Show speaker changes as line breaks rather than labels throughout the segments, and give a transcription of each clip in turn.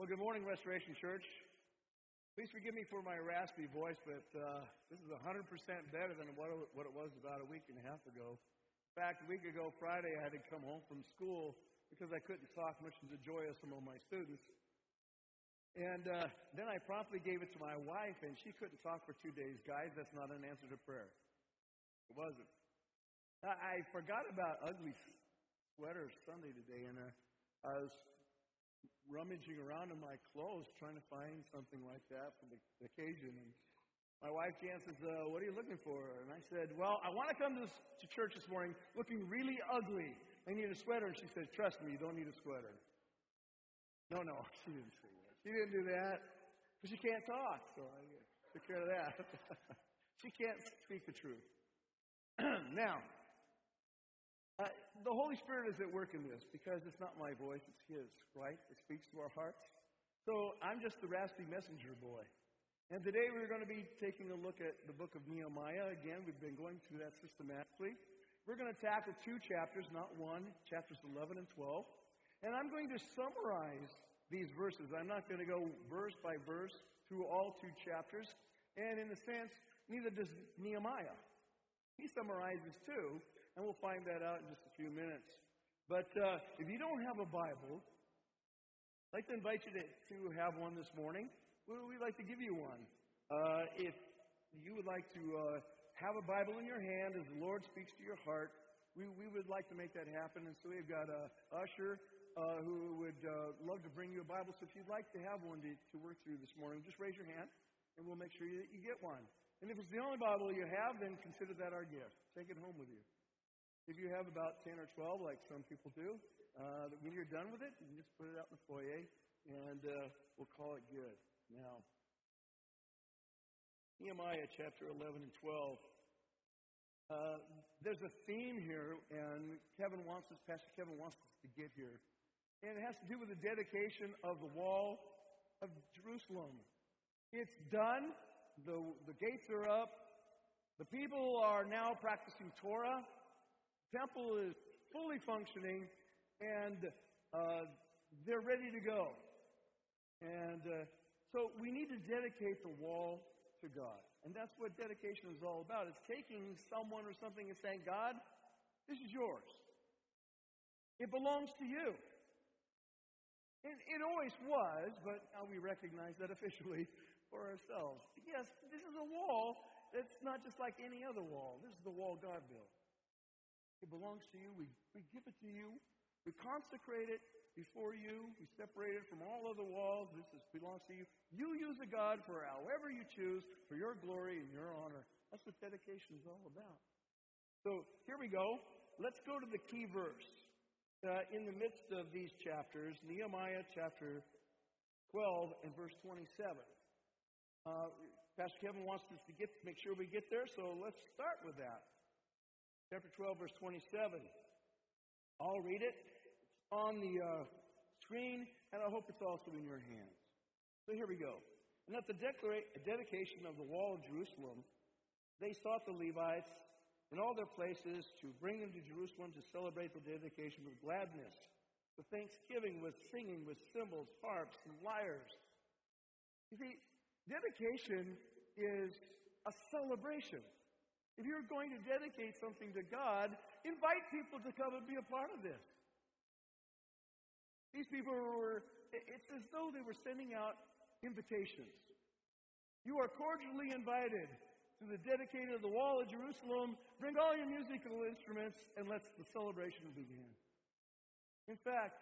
Well, good morning, Restoration Church. Please forgive me for my raspy voice, but uh, this is 100% better than what it, what it was about a week and a half ago. In fact, a week ago, Friday, I had to come home from school because I couldn't talk much to the joy of some of my students. And uh, then I promptly gave it to my wife, and she couldn't talk for two days. Guys, that's not an answer to prayer. It wasn't. I, I forgot about ugly sweater Sunday today, and uh, I was rummaging around in my clothes trying to find something like that for the, occasion. And my wife Jan says, uh, "What are you looking for?" And I said, "Well, I want to come to, this, to church this morning looking really ugly. I need a sweater." And she said, "Trust me, you don't need a sweater." No, no, she didn't say that. She didn't do that because she can't talk. So I took care of that. she can't speak the truth. now, uh, the Holy Spirit is at work in this because it's not my voice, it's His, right? It speaks to our hearts. So I'm just the raspy messenger boy. And today we're going to be taking a look at the book of Nehemiah. Again, we've been going through that systematically. We're going to tackle two chapters, not one, chapters 11 and 12. And I'm going to summarize these verses. I'm not going to go verse by verse through all two chapters. And in a sense, neither does Nehemiah. He summarizes too, and we'll find that out in just a few minutes. But uh, if you don't have a Bible, I'd like to invite you to, to have one this morning. We'd like to give you one. Uh, if you would like to uh, have a Bible in your hand as the Lord speaks to your heart, we, we would like to make that happen. And so we've got a usher uh, who would uh, love to bring you a Bible. So if you'd like to have one to, to work through this morning, just raise your hand, and we'll make sure that you get one. And if it's the only Bible you have, then consider that our gift. Take it home with you. If you have about 10 or 12, like some people do, uh, when you're done with it, you can just put it out in the foyer and uh, we'll call it good. Now, Nehemiah chapter 11 and 12. Uh, there's a theme here, and Kevin wants us, Pastor Kevin wants us to get here. And it has to do with the dedication of the wall of Jerusalem. It's done. The, the gates are up. The people are now practicing Torah temple is fully functioning and uh, they're ready to go. And uh, so we need to dedicate the wall to God. And that's what dedication is all about. It's taking someone or something and saying, God, this is yours. It belongs to you. It, it always was, but now we recognize that officially for ourselves. Yes, this is a wall that's not just like any other wall. This is the wall God built. It belongs to you. We, we give it to you. We consecrate it before you. We separate it from all other walls. This is, belongs to you. You use the God for however you choose, for your glory and your honor. That's what dedication is all about. So here we go. Let's go to the key verse. Uh, in the midst of these chapters, Nehemiah chapter 12 and verse 27. Uh, Pastor Kevin wants us to get make sure we get there, so let's start with that chapter 12, verse 27. I'll read it. It's on the uh, screen, and I hope it's also in your hands. So here we go. And at the dedication of the wall of Jerusalem, they sought the Levites in all their places to bring them to Jerusalem to celebrate the dedication with gladness, with thanksgiving, with singing, with cymbals, harps, and lyres. You see, dedication is a celebration. If you're going to dedicate something to God, invite people to come and be a part of this. These people were, it's as though they were sending out invitations. You are cordially invited to the dedicating of the wall of Jerusalem. Bring all your musical instruments and let the celebration begin. In fact,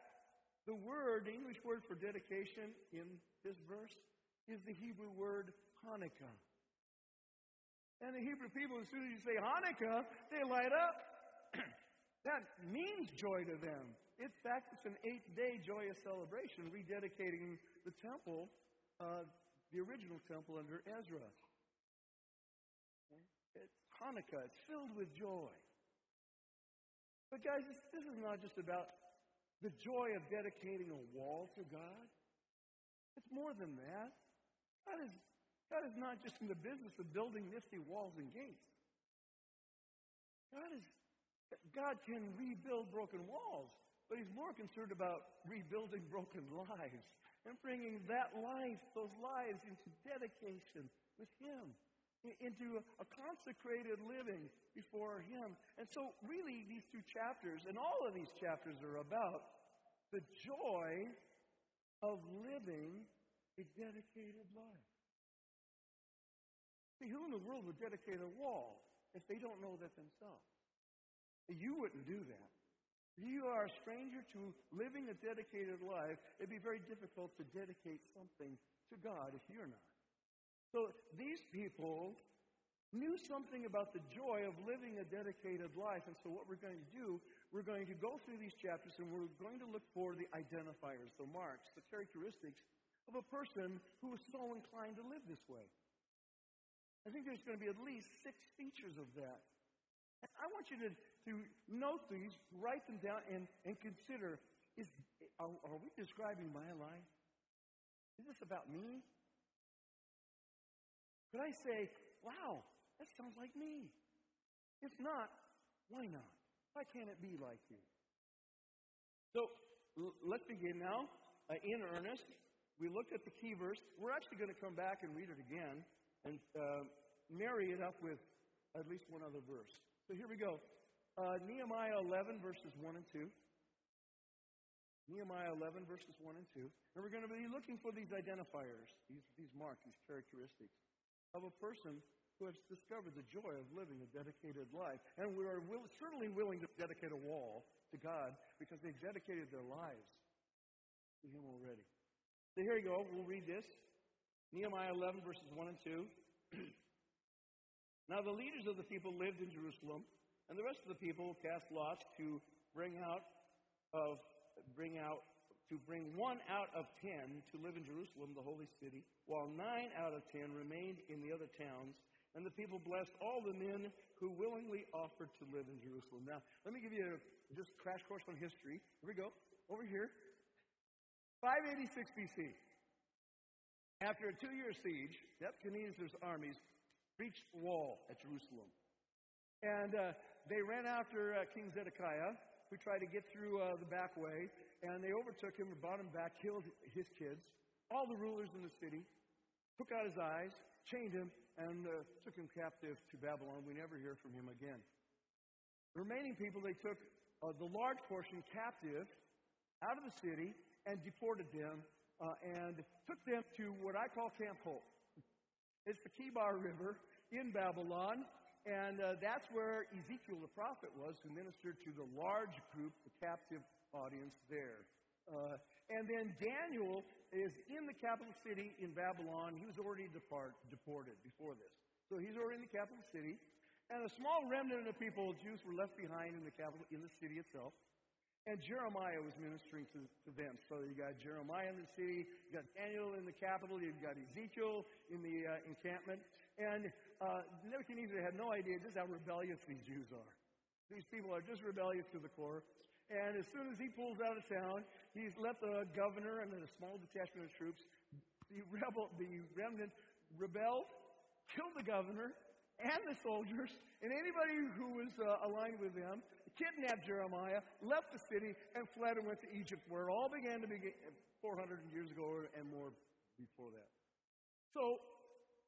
the word, the English word for dedication in this verse is the Hebrew word Hanukkah. And the Hebrew people, as soon as you say Hanukkah, they light up. that means joy to them. In fact, it's an eight day joyous celebration, rededicating the temple, uh, the original temple under Ezra. It's Hanukkah, it's filled with joy. But, guys, this is not just about the joy of dedicating a wall to God, it's more than that. God is God is not just in the business of building nifty walls and gates. God is God can rebuild broken walls. but he's more concerned about rebuilding broken lives and bringing that life, those lives, into dedication with him, into a consecrated living before him. And so, really, these two chapters, and all of these chapters, are about the joy of living a dedicated life. See, who in the world would dedicate a wall if they don't know that themselves? You wouldn't do that. If you are a stranger to living a dedicated life, it'd be very difficult to dedicate something to God if you're not. So these people knew something about the joy of living a dedicated life. And so what we're going to do, we're going to go through these chapters and we're going to look for the identifiers, the marks, the characteristics of a person who is so inclined to live this way. I think there's going to be at least six features of that. And I want you to, to note these, write them down, and, and consider is, are, are we describing my life? Is this about me? Could I say, wow, that sounds like me? If not, why not? Why can't it be like you? So l- let's begin now uh, in earnest. We looked at the key verse. We're actually going to come back and read it again and uh, marry it up with at least one other verse. So here we go. Uh, Nehemiah 11, verses 1 and 2. Nehemiah 11, verses 1 and 2. And we're going to be looking for these identifiers, these, these marks, these characteristics of a person who has discovered the joy of living a dedicated life. And we are will, certainly willing to dedicate a wall to God because they've dedicated their lives to Him already. So here you go. We'll read this. Nehemiah 11, verses 1 and 2. now the leaders of the people lived in Jerusalem, and the rest of the people cast lots to bring out of bring out to bring one out of ten to live in Jerusalem, the holy city, while nine out of ten remained in the other towns. And the people blessed all the men who willingly offered to live in Jerusalem. Now, let me give you a just crash course on history. Here we go. Over here. 586 BC. After a two year siege, Nebuchadnezzar's armies breached the wall at Jerusalem. And uh, they ran after uh, King Zedekiah, who tried to get through uh, the back way, and they overtook him and brought him back, killed his kids, all the rulers in the city, took out his eyes, chained him, and uh, took him captive to Babylon. We never hear from him again. The remaining people, they took uh, the large portion captive out of the city and deported them uh, and took them to what I call Camp Hope. It's the Kebar River in Babylon, and uh, that's where Ezekiel the prophet was, who ministered to the large group, the captive audience there. Uh, and then Daniel is in the capital city in Babylon. He was already depart, deported before this. So he's already in the capital city. And a small remnant of people, Jews, were left behind in the capital, in the city itself. And Jeremiah was ministering to, to them. So you got Jeremiah in the city, you got Daniel in the capital, you've got Ezekiel in the uh, encampment. And uh, Nebuchadnezzar had no idea just how rebellious these Jews are. These people are just rebellious to the core. And as soon as he pulls out of town, he's let the governor and then a small detachment of troops, the rebel, the remnant rebelled, killed the governor and the soldiers and anybody who was uh, aligned with them, kidnapped Jeremiah, left the city, and fled and went to Egypt, where it all began to begin uh, 400 years ago and more before that. So,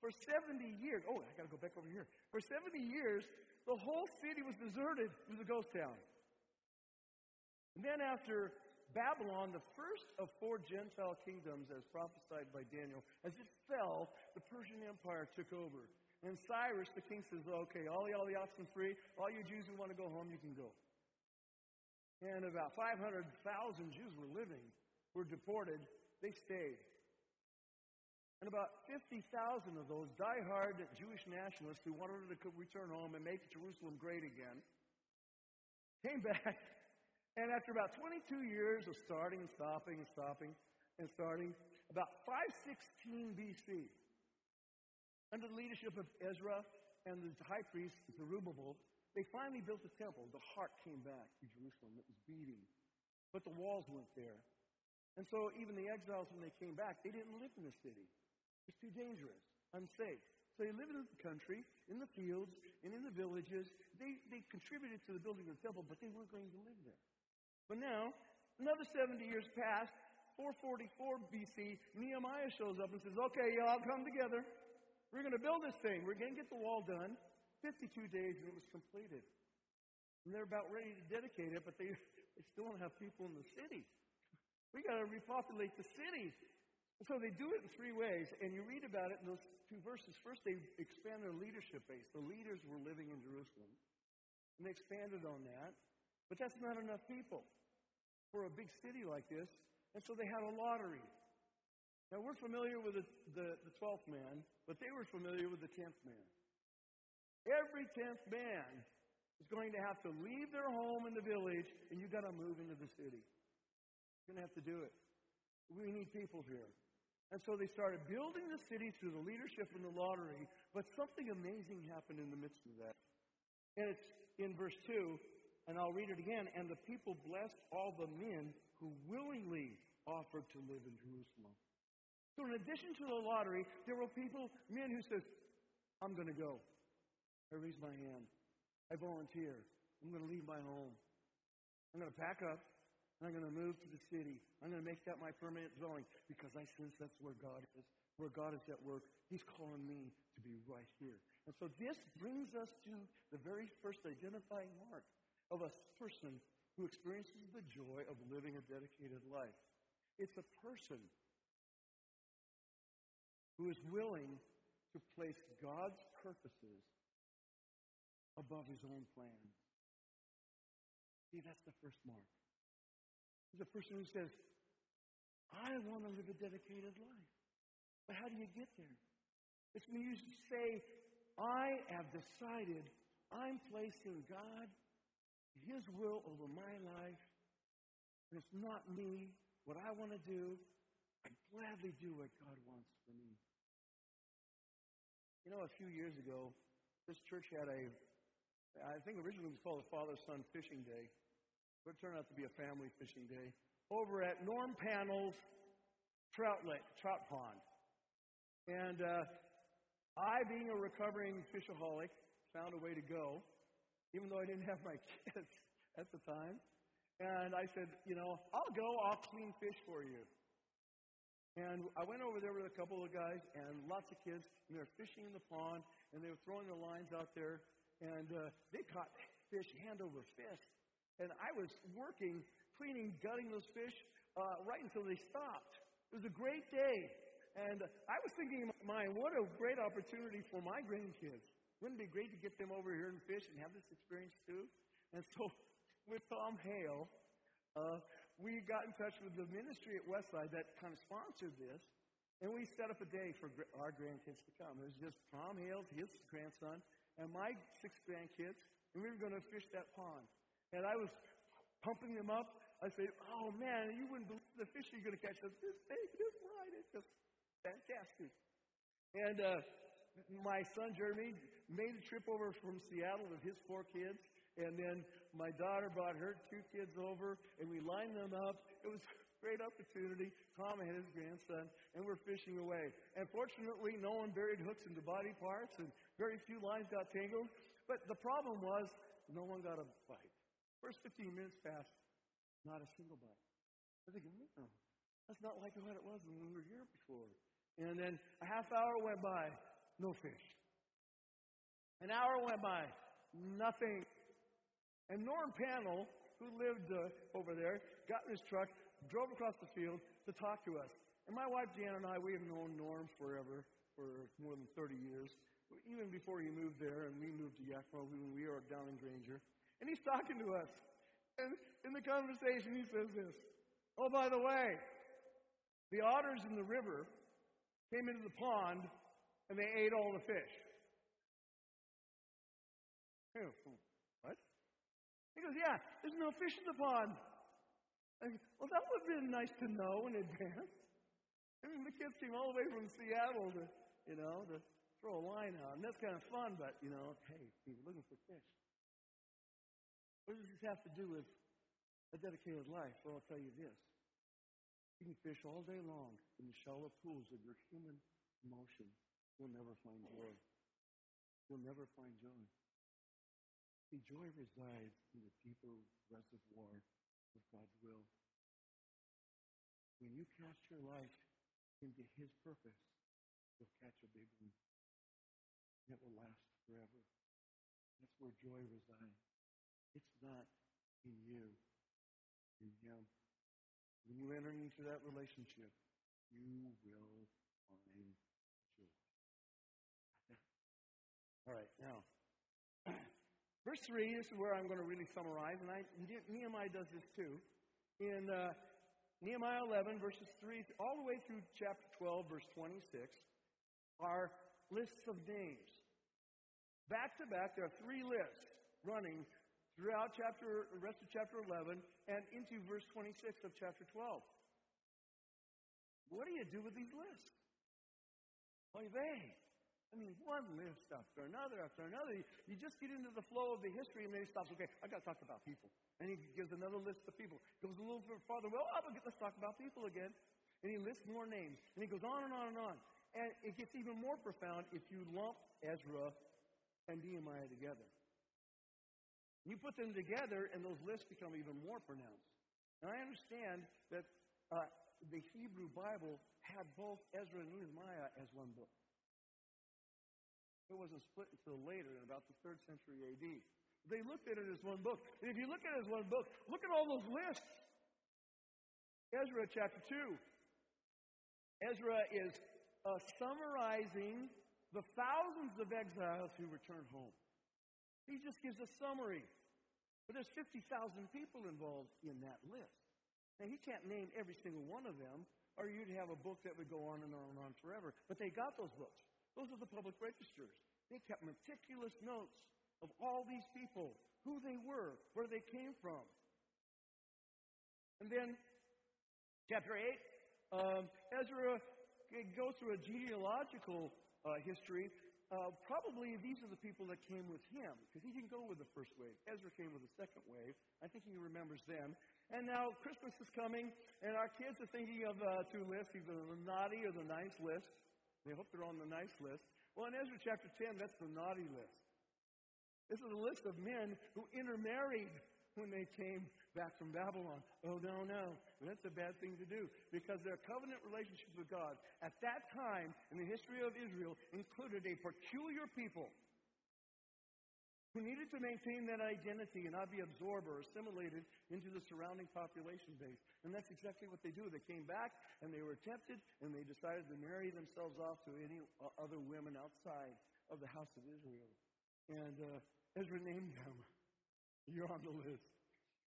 for 70 years, oh, I got to go back over here. For 70 years, the whole city was deserted. It was a ghost town. And then after Babylon, the first of four Gentile kingdoms, as prophesied by Daniel, as it fell, the Persian Empire took over. And Cyrus, the king, says, okay, all the, all the oxen free, all you Jews who want to go home, you can go. And about 500,000 Jews were living, were deported. They stayed. And about 50,000 of those die-hard Jewish nationalists who wanted to return home and make Jerusalem great again came back. And after about 22 years of starting and stopping and stopping and starting, about 516 BC, under the leadership of Ezra and the high priest Zerubbabel, they finally built the temple. The heart came back to Jerusalem. It was beating. But the walls weren't there. And so even the exiles, when they came back, they didn't live in the city. It's too dangerous, unsafe. So they lived in the country, in the fields, and in the villages. They, they contributed to the building of the temple, but they weren't going to live there. But now, Another 70 years passed. 444 BC, Nehemiah shows up and says, Okay, y'all come together. We're going to build this thing. We're going to get the wall done. 52 days and it was completed. And they're about ready to dedicate it, but they, they still don't have people in the city. We got to repopulate the city. So they do it in three ways, and you read about it in those two verses. First, they expand their leadership base. The leaders were living in Jerusalem, and they expanded on that. But that's not enough people for a big city like this, and so they had a lottery. Now, we're familiar with the, the, the 12th man, but they were familiar with the 10th man. Every 10th man is going to have to leave their home in the village, and you've got to move into the city. You're going to have to do it. We need people here. And so they started building the city through the leadership and the lottery, but something amazing happened in the midst of that. And it's in verse 2, and I'll read it again. And the people blessed all the men who willingly offered to live in Jerusalem. So in addition to the lottery, there were people, men who said, I'm going to go. I raise my hand. I volunteer. I'm going to leave my home. I'm going to pack up and I'm going to move to the city. I'm going to make that my permanent dwelling because I sense that's where God is. Where God is at work. He's calling me to be right here. And so this brings us to the very first identifying mark of a person who experiences the joy of living a dedicated life. It's a person who is willing to place God's purposes above his own plans. See, that's the first mark. He's a person who says, I want to live a dedicated life. But how do you get there? It's when you say, I have decided I'm placing God, His will over my life, and it's not me, what I want to do. I gladly do what God wants for me. You know, a few years ago, this church had a, I think originally it was called a Father Son Fishing Day. But it turned out to be a family fishing day over at Norm Panel's trout lake, trout pond. And uh, I, being a recovering fishaholic, found a way to go, even though I didn't have my kids at the time. And I said, you know, I'll go, I'll clean fish for you. And I went over there with a couple of guys and lots of kids, and they were fishing in the pond, and they were throwing their lines out there, and uh, they caught fish hand over fist. And I was working, cleaning, gutting those fish uh, right until they stopped. It was a great day. And I was thinking in my mind, what a great opportunity for my grandkids. Wouldn't it be great to get them over here and fish and have this experience too? And so with Tom Hale, uh, we got in touch with the ministry at Westside that kind of sponsored this. And we set up a day for our grandkids to come. It was just Tom Hale, his grandson, and my six grandkids, and we were going to fish that pond. And I was pumping them up. I said, oh man, you wouldn't believe the fish you're going to catch. This big, this wide. It's just fantastic. And uh, my son Jeremy made a trip over from Seattle with his four kids. And then my daughter brought her two kids over, and we lined them up. It was a great opportunity. Tom and his grandson, and we're fishing away. And fortunately, no one buried hooks into body parts, and very few lines got tangled. But the problem was, no one got a bite. First 15 minutes passed, not a single bite. I think, no, that's not like what it was when we were here before. And then a half hour went by, no fish. An hour went by, nothing. And Norm Panel, who lived uh, over there, got in his truck, drove across the field to talk to us. And my wife Jan and I, we have known Norm forever, for more than 30 years. Even before he moved there, and we moved to Yakima, when we were down in Granger. And he's talking to us. And in the conversation, he says this Oh, by the way, the otters in the river came into the pond and they ate all the fish. He goes, Yeah, there's no fish in the pond. I, well, that would have been nice to know in advance. I mean, the kids came all the way from Seattle to, you know, to throw a line out. And that's kind of fun, but, you know, hey, people looking for fish. What does this have to do with a dedicated life? Well, I'll tell you this. You can fish all day long in the shallow pools of your human emotion. You'll never find joy. You'll never find joy. See, joy resides in the deeper reservoir of God's will. when you cast your life into His purpose, you'll catch a big one. It will last forever. That's where joy resides. It's not in you, in Him. When you enter into that relationship, you will find joy. All right, now, verse 3, this is where I'm going to really summarize, and I, Nehemiah does this too. In uh, Nehemiah 11, verses 3 all the way through chapter 12, verse 26, are lists of names. Back to back, there are three lists running throughout chapter, the rest of chapter 11 and into verse 26 of chapter 12. What do you do with these lists? Oy vey. I mean, one list after another after another. You just get into the flow of the history, and then he stops. Okay, I got to talk about people, and he gives another list of people. Goes a little bit farther. Well, oh, let's talk about people again, and he lists more names, and he goes on and on and on. And it gets even more profound if you lump Ezra and Nehemiah together. You put them together, and those lists become even more pronounced. And I understand that uh, the Hebrew Bible had both Ezra and Nehemiah as one book. It wasn't split until later, in about the third century AD. They looked at it as one book. And if you look at it as one book, look at all those lists. Ezra chapter 2. Ezra is uh, summarizing the thousands of exiles who returned home. He just gives a summary. But there's 50,000 people involved in that list. Now, he can't name every single one of them, or you'd have a book that would go on and on and on forever. But they got those books. Those are the public registers. They kept meticulous notes of all these people, who they were, where they came from. And then, chapter 8, um, Ezra goes through a genealogical uh, history. Uh, probably these are the people that came with him, because he didn't go with the first wave. Ezra came with the second wave. I think he remembers them. And now Christmas is coming, and our kids are thinking of uh, two lists, either the naughty or the nice list. They hope they're on the nice list. Well, in Ezra chapter 10, that's the naughty list. This is a list of men who intermarried when they came back from Babylon. Oh, no, no. That's a bad thing to do because their covenant relationship with God at that time in the history of Israel included a peculiar people who needed to maintain that identity and not be absorbed or assimilated into the surrounding population base. And that's exactly what they do. They came back and they were tempted and they decided to marry themselves off to any other women outside of the house of Israel. And uh, Ezra named them. You're on the list.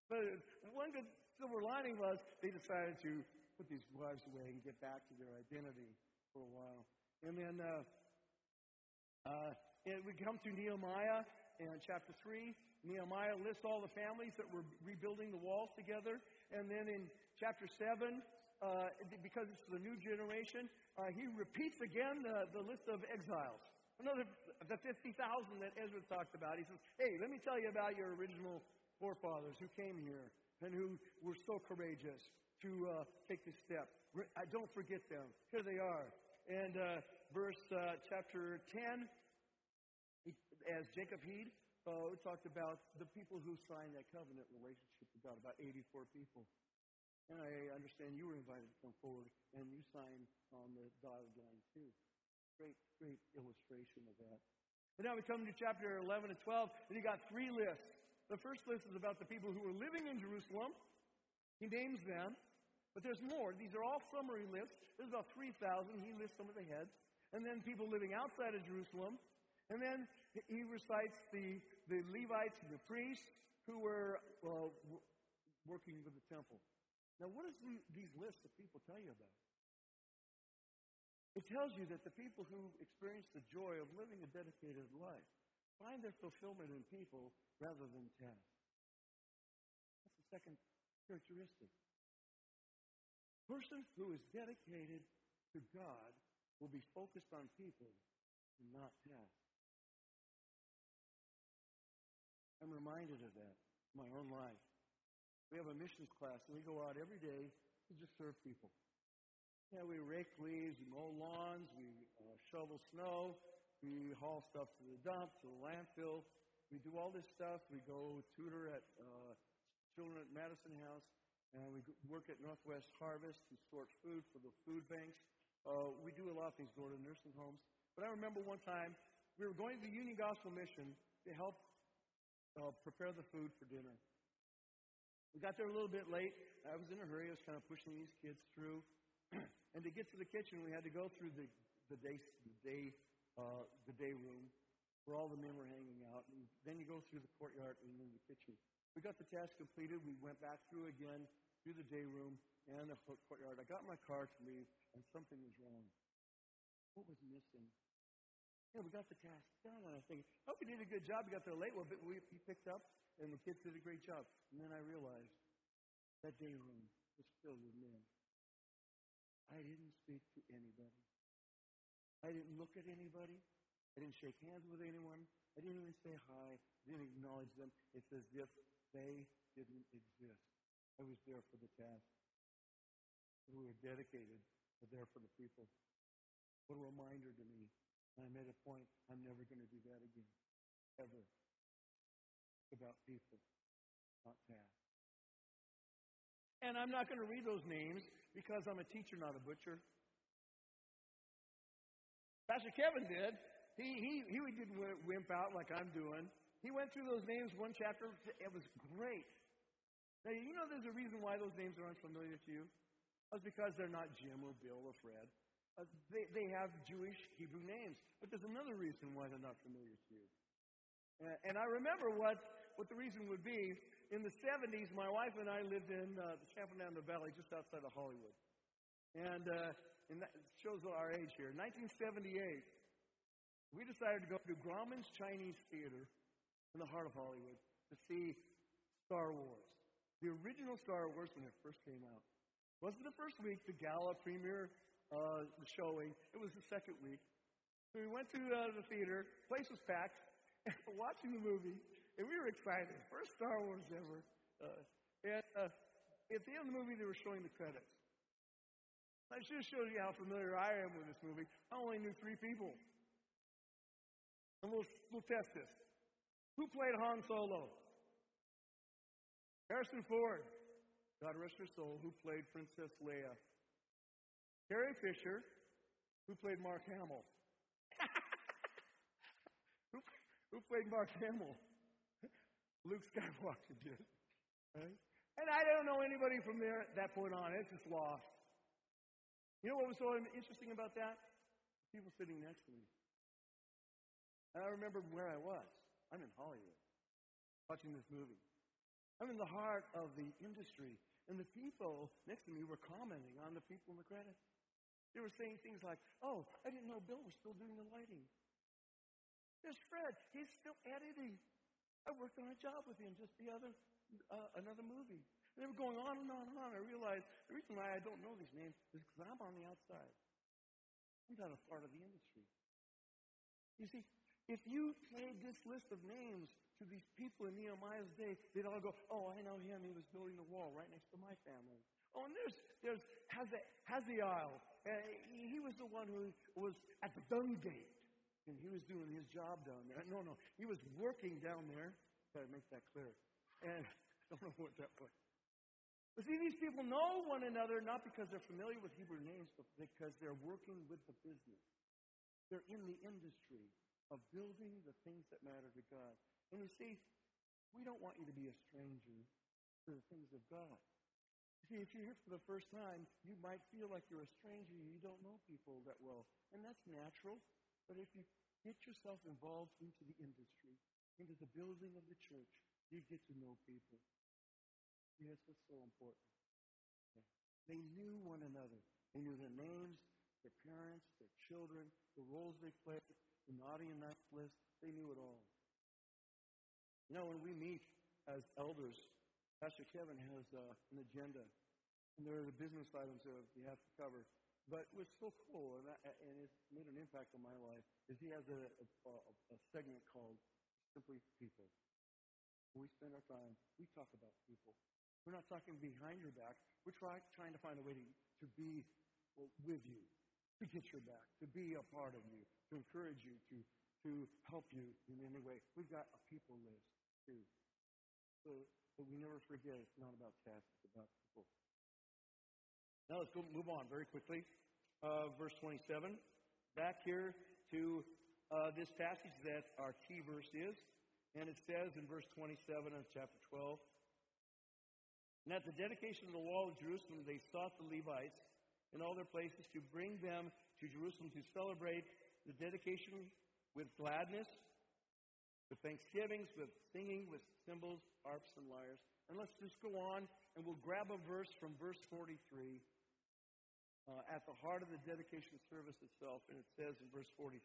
But one good silver lining was they decided to put these wives away and get back to their identity for a while. And then uh, uh, and we come to Nehemiah, in chapter 3, Nehemiah lists all the families that were rebuilding the walls together. And then in chapter 7, uh, because it's the new generation, uh, he repeats again the, the list of exiles. Another, the 50,000 that Ezra talked about. He says, hey, let me tell you about your original forefathers who came here and who were so courageous to uh, take this step. I don't forget them. Here they are. And uh, verse uh, chapter 10, as Jacob Heed uh, talked about the people who signed that covenant relationship with God, about 84 people. And I understand you were invited to come forward, and you signed on the dotted line too. Great, great illustration of that. And now we come to chapter 11 and 12, and you got three lists. The first list is about the people who were living in Jerusalem. He names them, but there's more. These are all summary lists. There's about 3,000. He lists some of the heads. And then people living outside of Jerusalem. And then he recites the, the Levites and the priests who were uh, working with the temple. Now, what does the, these lists of people tell you about? It tells you that the people who experience the joy of living a dedicated life find their fulfillment in people rather than tasks. That's the second characteristic. Person who is dedicated to God will be focused on people and not tasks. I'm reminded of that in my own life. We have a missions class, and we go out every day to just serve people. Yeah, we rake leaves, we mow lawns, we uh, shovel snow, we haul stuff to the dump, to the landfill. We do all this stuff. We go tutor at uh, children at Madison House, and we work at Northwest Harvest and sort food for the food banks. Uh, we do a lot of things, go to nursing homes. But I remember one time we were going to the Union Gospel Mission to help uh, prepare the food for dinner. We got there a little bit late. I was in a hurry. I was kind of pushing these kids through. and to get to the kitchen, we had to go through the, the day, the day, uh, the day room where all the men were hanging out. And then you go through the courtyard and then the kitchen. We got the task completed. We went back through again, through the day room and the courtyard. I got my car to leave, and something was wrong. What was missing? Yeah, we got the task done, and I think, oh, we did a good job. We got there late. Well, but we, we picked up, and the kids did a great job. And then I realized that day room was filled with men. I didn't speak to anybody. I didn't look at anybody. I didn't shake hands with anyone. I didn't even say hi. I didn't acknowledge them. It's as if they didn't exist. I was there for the task. We were dedicated, but there for the people. What a reminder to me. And I made a point, I'm never going to do that again. Ever. It's about people, not tasks. And I'm not going to read those names because I'm a teacher, not a butcher. Pastor Kevin did. He, he, he didn't wimp out like I'm doing. He went through those names one chapter. It was great. Now, you know there's a reason why those names are unfamiliar to you? It's because they're not Jim or Bill or Fred. Uh, they, they have Jewish Hebrew names. But there's another reason why they're not familiar to you. And I remember what, what the reason would be. In the 70s, my wife and I lived in uh, the Fernando Valley just outside of Hollywood. And, uh, and that shows our age here. 1978, we decided to go to Grauman's Chinese Theater in the heart of Hollywood to see Star Wars. The original Star Wars when it first came out. Wasn't the first week, the gala premiere uh, showing. It was the second week. So we went to uh, the theater. Place was packed. Watching the movie, and we were excited. First Star Wars ever. Uh, and uh, at the end of the movie, they were showing the credits. I should show you how familiar I am with this movie. I only knew three people. And we'll, we'll test this. Who played Han Solo? Harrison Ford. God rest her soul, who played Princess Leia. Carrie Fisher, who played Mark Hamill. who, who played Mark Hamill? Luke Skywalker did. Right? And I don't know anybody from there at that point on. It's just lost. You know what was so interesting about that? People sitting next to me. And I remember where I was. I'm in Hollywood, watching this movie. I'm in the heart of the industry. And the people next to me were commenting on the people in the credits. They were saying things like, oh, I didn't know Bill was still doing the lighting. There's Fred. He's still editing. I worked on a job with him just the other, uh, another movie. And they were going on and on and on. I realized the reason why I don't know these names is because I'm on the outside. I'm not a part of the industry. You see, if you played this list of names to these people in Nehemiah's day, they'd all go, Oh, I know him. He was building the wall right next to my family. Oh, and there's, there's Hazael. Uh, he was the one who was at the dung gate. And he was doing his job down there. No, no. He was working down there. Gotta make that clear. And I don't know what that was. But see, these people know one another not because they're familiar with Hebrew names, but because they're working with the business. They're in the industry of building the things that matter to God. And you see, we don't want you to be a stranger to the things of God. You see, if you're here for the first time, you might feel like you're a stranger. You don't know people that well. And that's natural. But if you get yourself involved into the industry, into the building of the church, you get to know people. Yes, that's so important. Yeah. They knew one another. They knew their names, their parents, their children, the roles they played, the naughty and nice list. They knew it all. You know, when we meet as elders, Pastor Kevin has uh, an agenda, and there are the business items that we have to cover. But what's so cool, and, I, and it's made an impact on my life, is he has a, a, a segment called Simply People. We spend our time, we talk about people. We're not talking behind your back. We're try, trying to find a way to, to be well, with you, to get your back, to be a part of you, to encourage you, to, to help you in any way. We've got a people list, too. So, but we never forget it's not about tasks, it's about people. Now let's go move on very quickly. Uh, verse 27. Back here to uh, this passage that our key verse is. And it says in verse 27 of chapter 12 And at the dedication of the wall of Jerusalem, they sought the Levites in all their places to bring them to Jerusalem to celebrate the dedication with gladness, with thanksgivings, with singing, with cymbals, harps, and lyres. And let's just go on and we'll grab a verse from verse 43 uh, at the heart of the dedication service itself. And it says in verse 43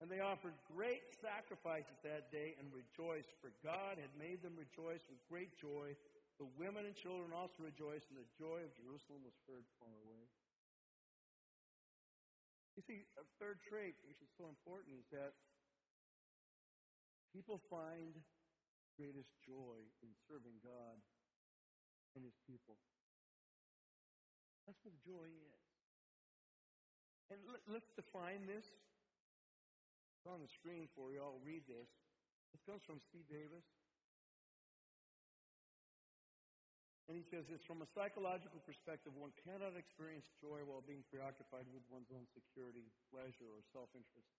And they offered great sacrifices that day and rejoiced, for God had made them rejoice with great joy. The women and children also rejoiced, and the joy of Jerusalem was heard far away. You see, a third trait, which is so important, is that people find greatest joy in serving God and His people. That's what joy is. And let, us define this. It's on the screen for you. I'll read this. This comes from Steve Davis. And he says this from a psychological perspective, one cannot experience joy while being preoccupied with one's own security, pleasure, or self interest.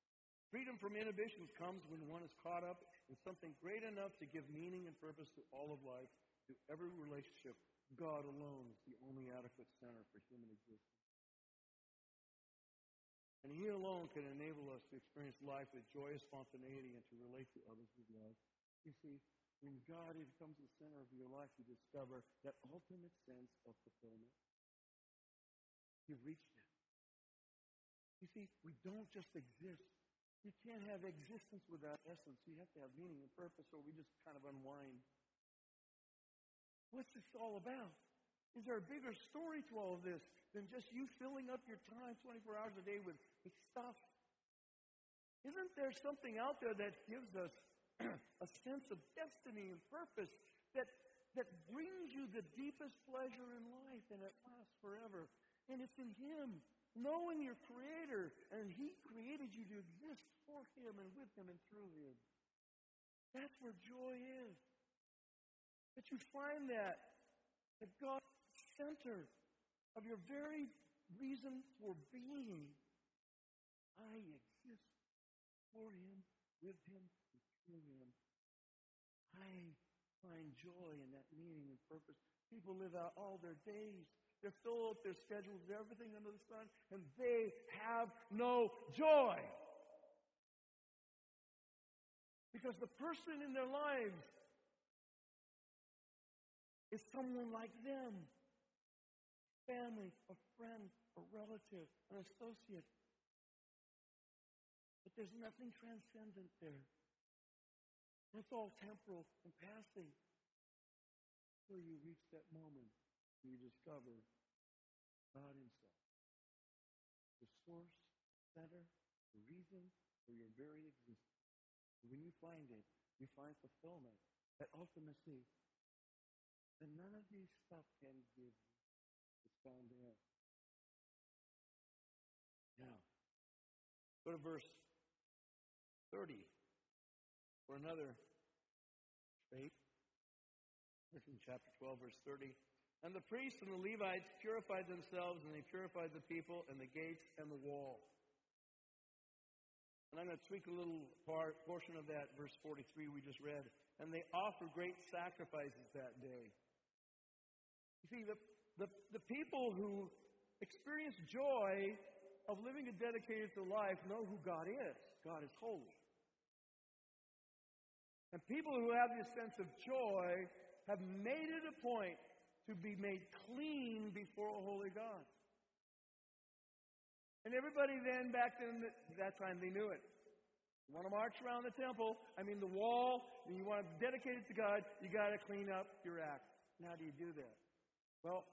Freedom from inhibitions comes when one is caught up in something great enough to give meaning and purpose to all of life, to every relationship. God alone is the only adequate center for human existence. And He alone can enable us to experience life with joyous spontaneity and to relate to others with love. You see, when God becomes the center of your life, you discover that ultimate sense of fulfillment. You've reached it. You see, we don't just exist. You can't have existence without essence. You have to have meaning and purpose, or we just kind of unwind. What's this all about? Is there a bigger story to all of this than just you filling up your time 24 hours a day with, with stuff? Isn't there something out there that gives us a sense of destiny and purpose that, that brings you the deepest pleasure in life and it lasts forever. And it's in Him, knowing your Creator, and He created you to exist for Him and with Him and through Him. That's where joy is. That you find that, that God's center of your very reason for being. I exist for Him, with Him, through Him. I find joy in that meaning and purpose. People live out all their days. They're filled up their schedules with everything under the sun, and they have no joy. Because the person in their lives is someone like them family, a friend, a relative, an associate. But there's nothing transcendent there. It's all temporal and passing. Until you reach that moment you discover God Himself. The source, center, the reason for your very existence. When you find it, you find fulfillment, that ultimacy that none of these stuff can give you. It's found there. Now, go to verse 30 for another faith. In chapter 12, verse 30. And the priests and the Levites purified themselves, and they purified the people, and the gates, and the wall. And I'm going to tweak a little part, portion of that verse 43 we just read. And they offered great sacrifices that day. You see, the, the, the people who experience joy of living a dedicated to life know who God is. God is holy. And people who have this sense of joy have made it a point to be made clean before a holy God. And everybody then, back then, that time, they knew it. You want to march around the temple, I mean the wall, and you want to dedicate it to God, you got to clean up your act. And how do you do that? Well,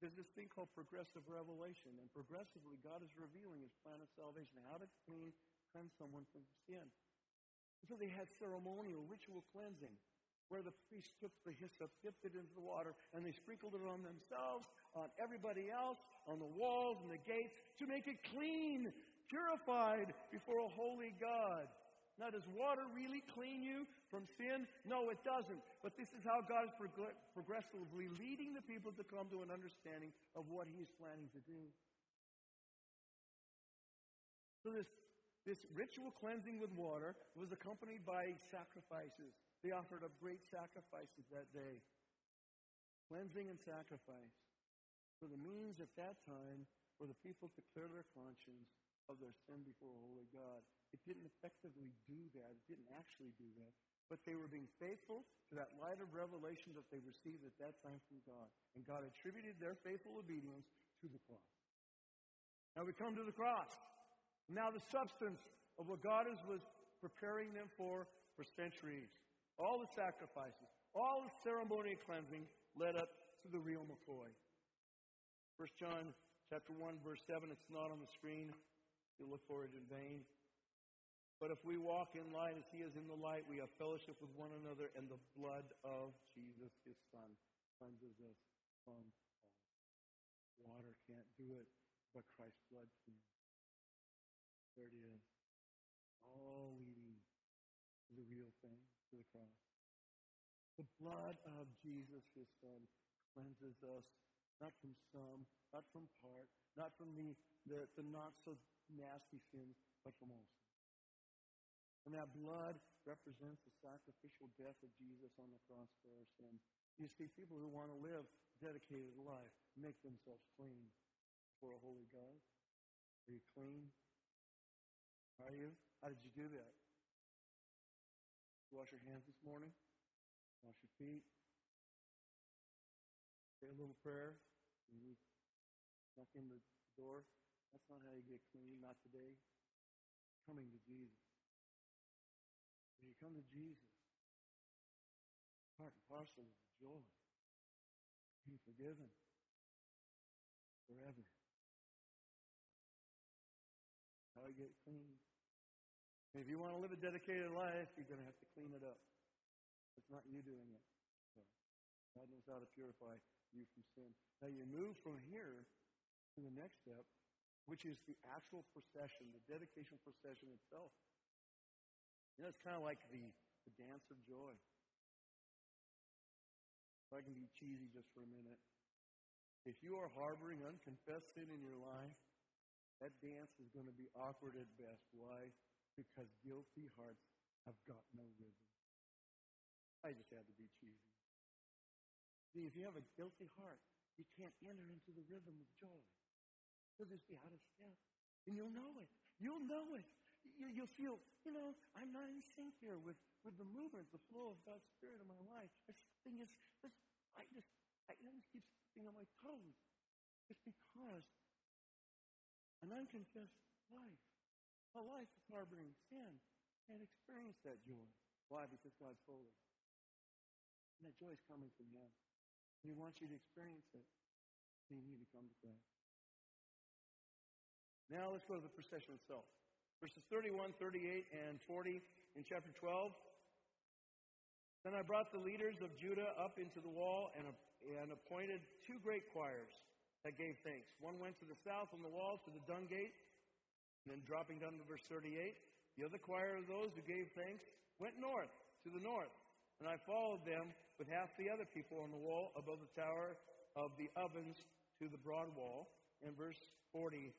there's this thing called progressive revelation, and progressively God is revealing His plan of salvation, how to clean, cleanse someone from sin. So they had ceremonial, ritual cleansing, where the priest took the hyssop, dipped it into the water, and they sprinkled it on themselves, on everybody else, on the walls and the gates, to make it clean, purified before a holy God. Now, does water really clean you from sin? No, it doesn't. But this is how God is prog- progressively leading the people to come to an understanding of what He is planning to do. So this, this ritual cleansing with water was accompanied by sacrifices. They offered up great sacrifices that day. Cleansing and sacrifice were the means at that time for the people to clear their conscience of their sin before a holy God. It didn't effectively do that. It didn't actually do that. But they were being faithful to that light of revelation that they received at that time from God. And God attributed their faithful obedience to the cross. Now we come to the cross. Now the substance of what God is, was preparing them for for centuries. All the sacrifices, all the ceremonial cleansing led up to the real McCoy. 1 John chapter 1, verse 7, it's not on the screen. You look for it in vain. But if we walk in light as he is in the light, we have fellowship with one another, and the blood of Jesus, his son, cleanses us from all. Water can't do it, but Christ's blood can. There it is. All leading to the real thing, to the cross. The blood of Jesus, his son, cleanses us, not from some, not from part, not from the, the, the not so nasty sins, but from all sins. And that blood represents the sacrificial death of Jesus on the cross for our sins. You see, people who want to live dedicated life make themselves clean for a holy God. Are you clean? Are you? How did you do that? Wash your hands this morning? Wash your feet? Say a little prayer? You knock in the door? That's not how you get clean, not today. Coming to Jesus. When you come to Jesus, part and parcel of the joy. Being forgiven forever. How you get clean. If you want to live a dedicated life, you're going to have to clean it up. It's not you doing it. So God knows how to purify you from sin. Now you move from here to the next step, which is the actual procession, the dedication procession itself. You know, it's kind of like the, the dance of joy. If I can be cheesy just for a minute. If you are harboring unconfessed sin in your life, that dance is going to be awkward at best. Why? Because guilty hearts have got no rhythm. I just had to be cheesy. See, if you have a guilty heart, you can't enter into the rhythm of joy. You'll just be out of step. And you'll know it. You'll know it. You, will feel, you know, I'm not in sync here with, with the movement, the flow of God's Spirit in my life. This thing is, this, I just, I just keep stepping on my toes. It's because an unconfessed life, a life of harboring sin, can't experience that joy. Why? Because God's holy. And that joy is coming from Him. And He wants you to experience it. So you need to come to Christ. Now let's go to the procession itself. Verses 31, 38, and 40 in chapter 12. Then I brought the leaders of Judah up into the wall and, and appointed two great choirs that gave thanks. One went to the south on the wall to the dung gate, and then dropping down to verse 38, the other choir of those who gave thanks went north to the north. And I followed them with half the other people on the wall above the tower of the ovens to the broad wall. In verse 40,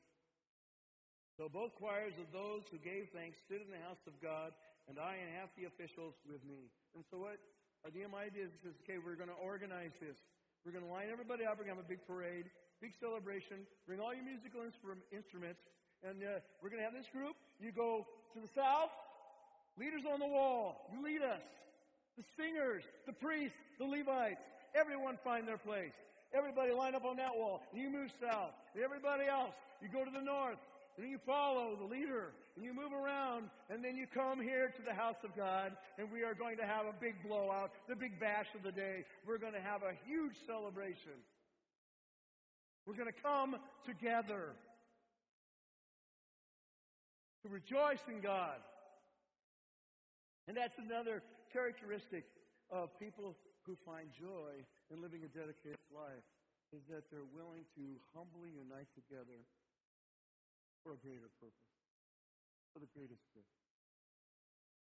so both choirs of those who gave thanks stood in the house of God, and I and half the officials with me. And so what Nehemiah did is, okay, we're going to organize this. We're going to line everybody up. We're going to have a big parade, big celebration. Bring all your musical instruments, and uh, we're going to have this group. You go to the south, leaders on the wall. You lead us. The singers, the priests, the Levites. Everyone find their place. Everybody line up on that wall. And you move south. Everybody else, you go to the north. And you follow the leader, and you move around, and then you come here to the house of God, and we are going to have a big blowout, the big bash of the day. We're going to have a huge celebration. We're going to come together to rejoice in God. And that's another characteristic of people who find joy in living a dedicated life, is that they're willing to humbly unite together for a greater purpose, for the greatest good.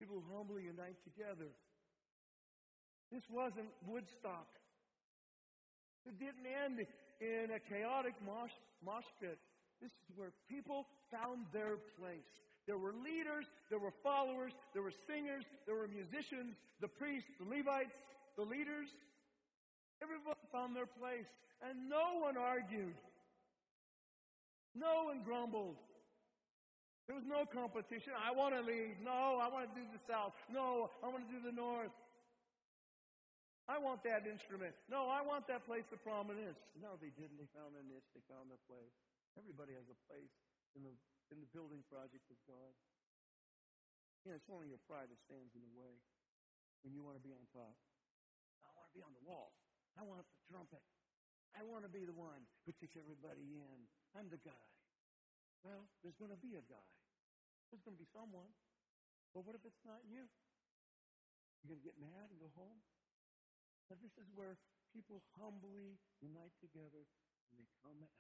People humbly unite together. This wasn't Woodstock. It didn't end in a chaotic mosh, mosh pit. This is where people found their place. There were leaders, there were followers, there were singers, there were musicians, the priests, the Levites, the leaders. Everyone found their place. And no one argued. No one grumbled. There was no competition. I want to lead. No, I want to do the south. No, I want to do the north. I want that instrument. No, I want that place of prominence. No, they didn't. They found their niche. They found their place. Everybody has a place in the, in the building project of God. You know, it's only your pride that stands in the way when you want to be on top. I want to be on the wall. I want the trumpet. I want to be the one who takes everybody in. I'm the guy. Well, there's going to be a guy. There's going to be someone. But what if it's not you? You're going to get mad and go home? But this is where people humbly unite together and they come as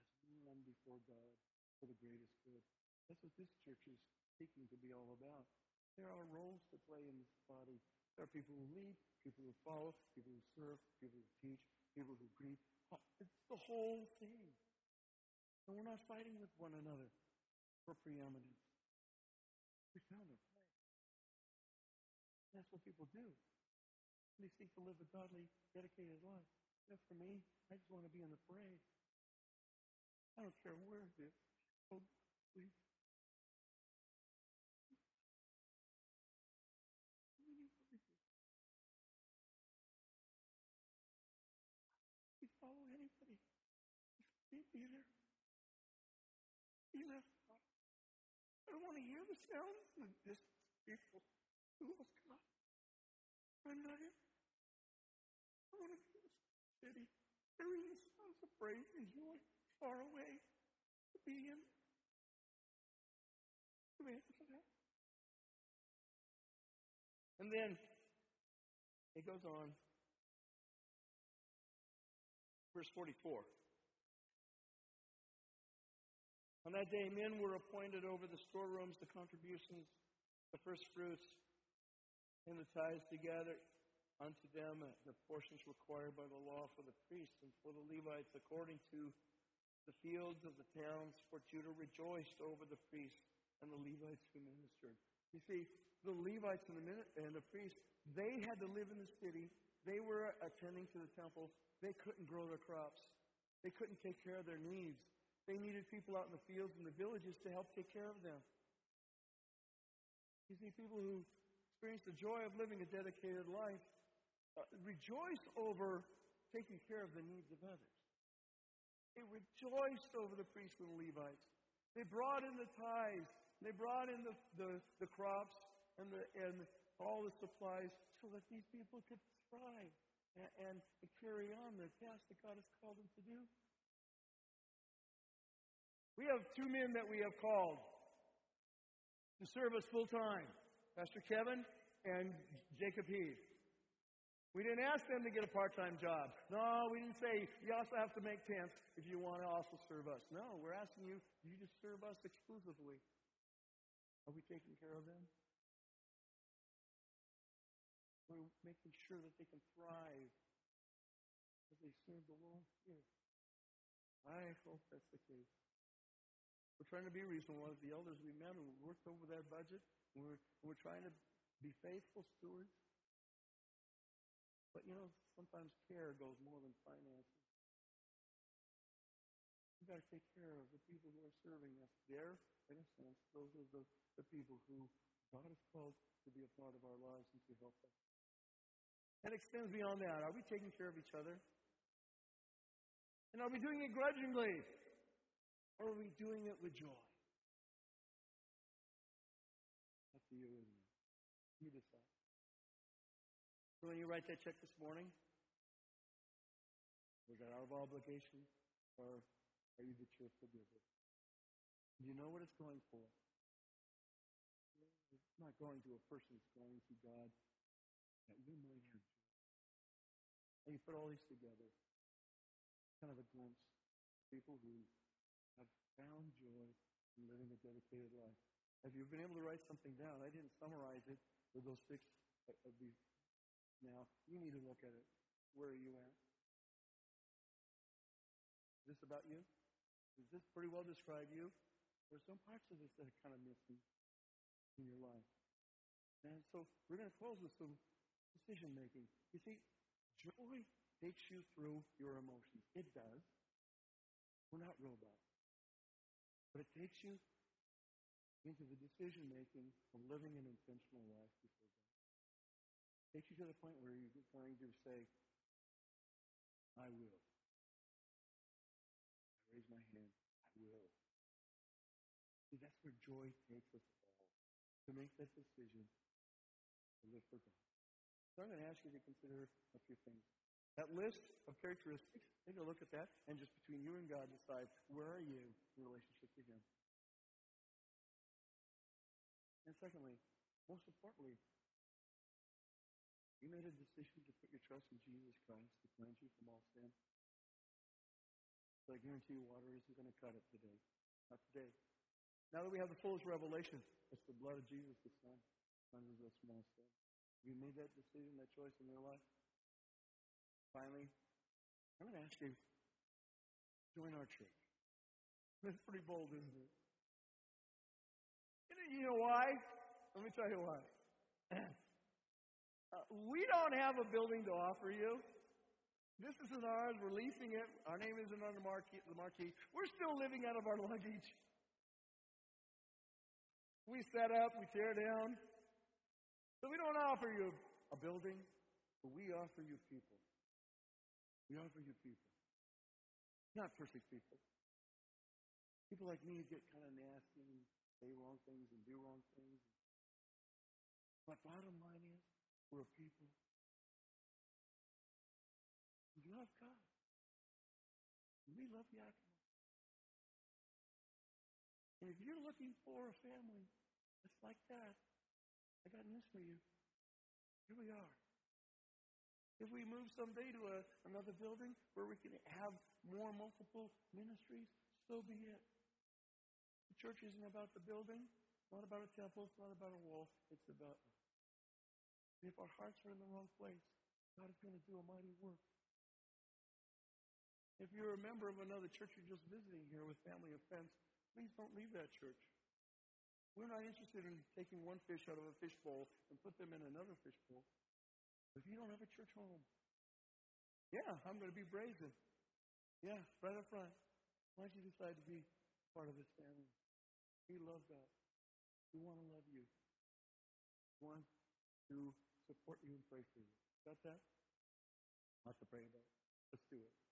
one before God for the greatest good. That's what this church is seeking to be all about. There are roles to play in this body. There are people who lead, people who follow, people who serve, people who teach, people who greet. It's the whole thing. And we're not fighting with one another for preeminence. We found our place. That's what people do. They seek to live a godly, dedicated life. Know, for me, I just want to be in the parade. I don't care where it is. Oh, please. This God. I'm not. I want to be in the city, sounds of praise and joy far away to be. And then it goes on. Verse 44. On that day, men were appointed over the storerooms, the contributions, the first fruits, and the tithes together unto them the portions required by the law for the priests and for the Levites according to the fields of the towns, for Judah rejoiced over the priests and the Levites who ministered. You see, the Levites and the, and the priests, they had to live in the city. They were attending to the temple. They couldn't grow their crops. They couldn't take care of their needs. They needed people out in the fields and the villages to help take care of them. You see, people who experience the joy of living a dedicated life uh, rejoice over taking care of the needs of others. They rejoiced over the priests and the Levites. They brought in the tithes. They brought in the, the, the crops and, the, and all the supplies so that these people could thrive and, and, and carry on the task that God has called them to do. We have two men that we have called to serve us full time Pastor Kevin and Jacob Heath. We didn't ask them to get a part time job. No, we didn't say you also have to make tents if you want to also serve us. No, we're asking you, you just serve us exclusively. Are we taking care of them? We're making sure that they can thrive as they serve the Lord here. I hope that's the case. We're trying to be reasonable. As the elders we met, we worked over that budget. We're, we're trying to be faithful stewards. But you know, sometimes care goes more than finances. We've got to take care of the people who are serving us. There, in a sense, those are the, the people who God has called to be a part of our lives and to help us. That extends beyond that. Are we taking care of each other? And are we doing it grudgingly? Or are we doing it with joy? Up to you. You decide. So when you write that check this morning, was that out of obligation? Or are you the cheerful giver? Do you know what it's going for? It's not going to a person, it's going to God that we might have joy. And you put all these together, kind of a glimpse people who have found joy in living a dedicated life. Have you been able to write something down? I didn't summarize it with those six of these. Now, you need to look at it. Where are you at? Is this about you? Does this pretty well describe you? There's some parts of this that are kind of missing in your life. And so we're going to close with some decision making. You see, joy takes you through your emotions. It does. We're not robots. But it takes you into the decision making of living an intentional life before God. It takes you to the point where you're going to say, I will. I raise my hand. I will. See, that's where joy takes us all. To make that decision to live for God. So I'm going to ask you to consider a few things. That list of characteristics, take a look at that, and just between you and God decide where are you in relationship to Him. And secondly, most importantly, you made a decision to put your trust in Jesus Christ to cleanse you from all sin. So I guarantee you water isn't going to cut it today. Not today. Now that we have the fullest revelation, it's the blood of Jesus, the Son, cleanses us from all sin. You made that decision, that choice in your life. Finally, I'm going to ask you, join our church. That's pretty bold, isn't it? You know why? Let me tell you why. Uh, we don't have a building to offer you. This isn't ours. We're leasing it. Our name isn't on the marquee. The marquee. We're still living out of our luggage. We set up, we tear down. So we don't offer you a building, but we offer you people. We offer you people. Not perfect people. People like me get kind of nasty and say wrong things and do wrong things. But bottom line is, we're a people who love God. We love Yakima. And if you're looking for a family that's like that, I got news for you. Here we are. If we move someday to a, another building where we can have more multiple ministries, so be it. The church isn't about the building, not about a temple, it's not about a wall, it's about us. If our hearts are in the wrong place, God is going to do a mighty work. If you're a member of another church you're just visiting here with family and friends, please don't leave that church. We're not interested in taking one fish out of a fish bowl and put them in another fish bowl. If you don't have a church home, yeah, I'm going to be brazen. Yeah, right up front. Why don't you decide to be part of this family? We love God. We want to love you. We want to support you and pray for you. Got that? Lots to pray about. Let's do it.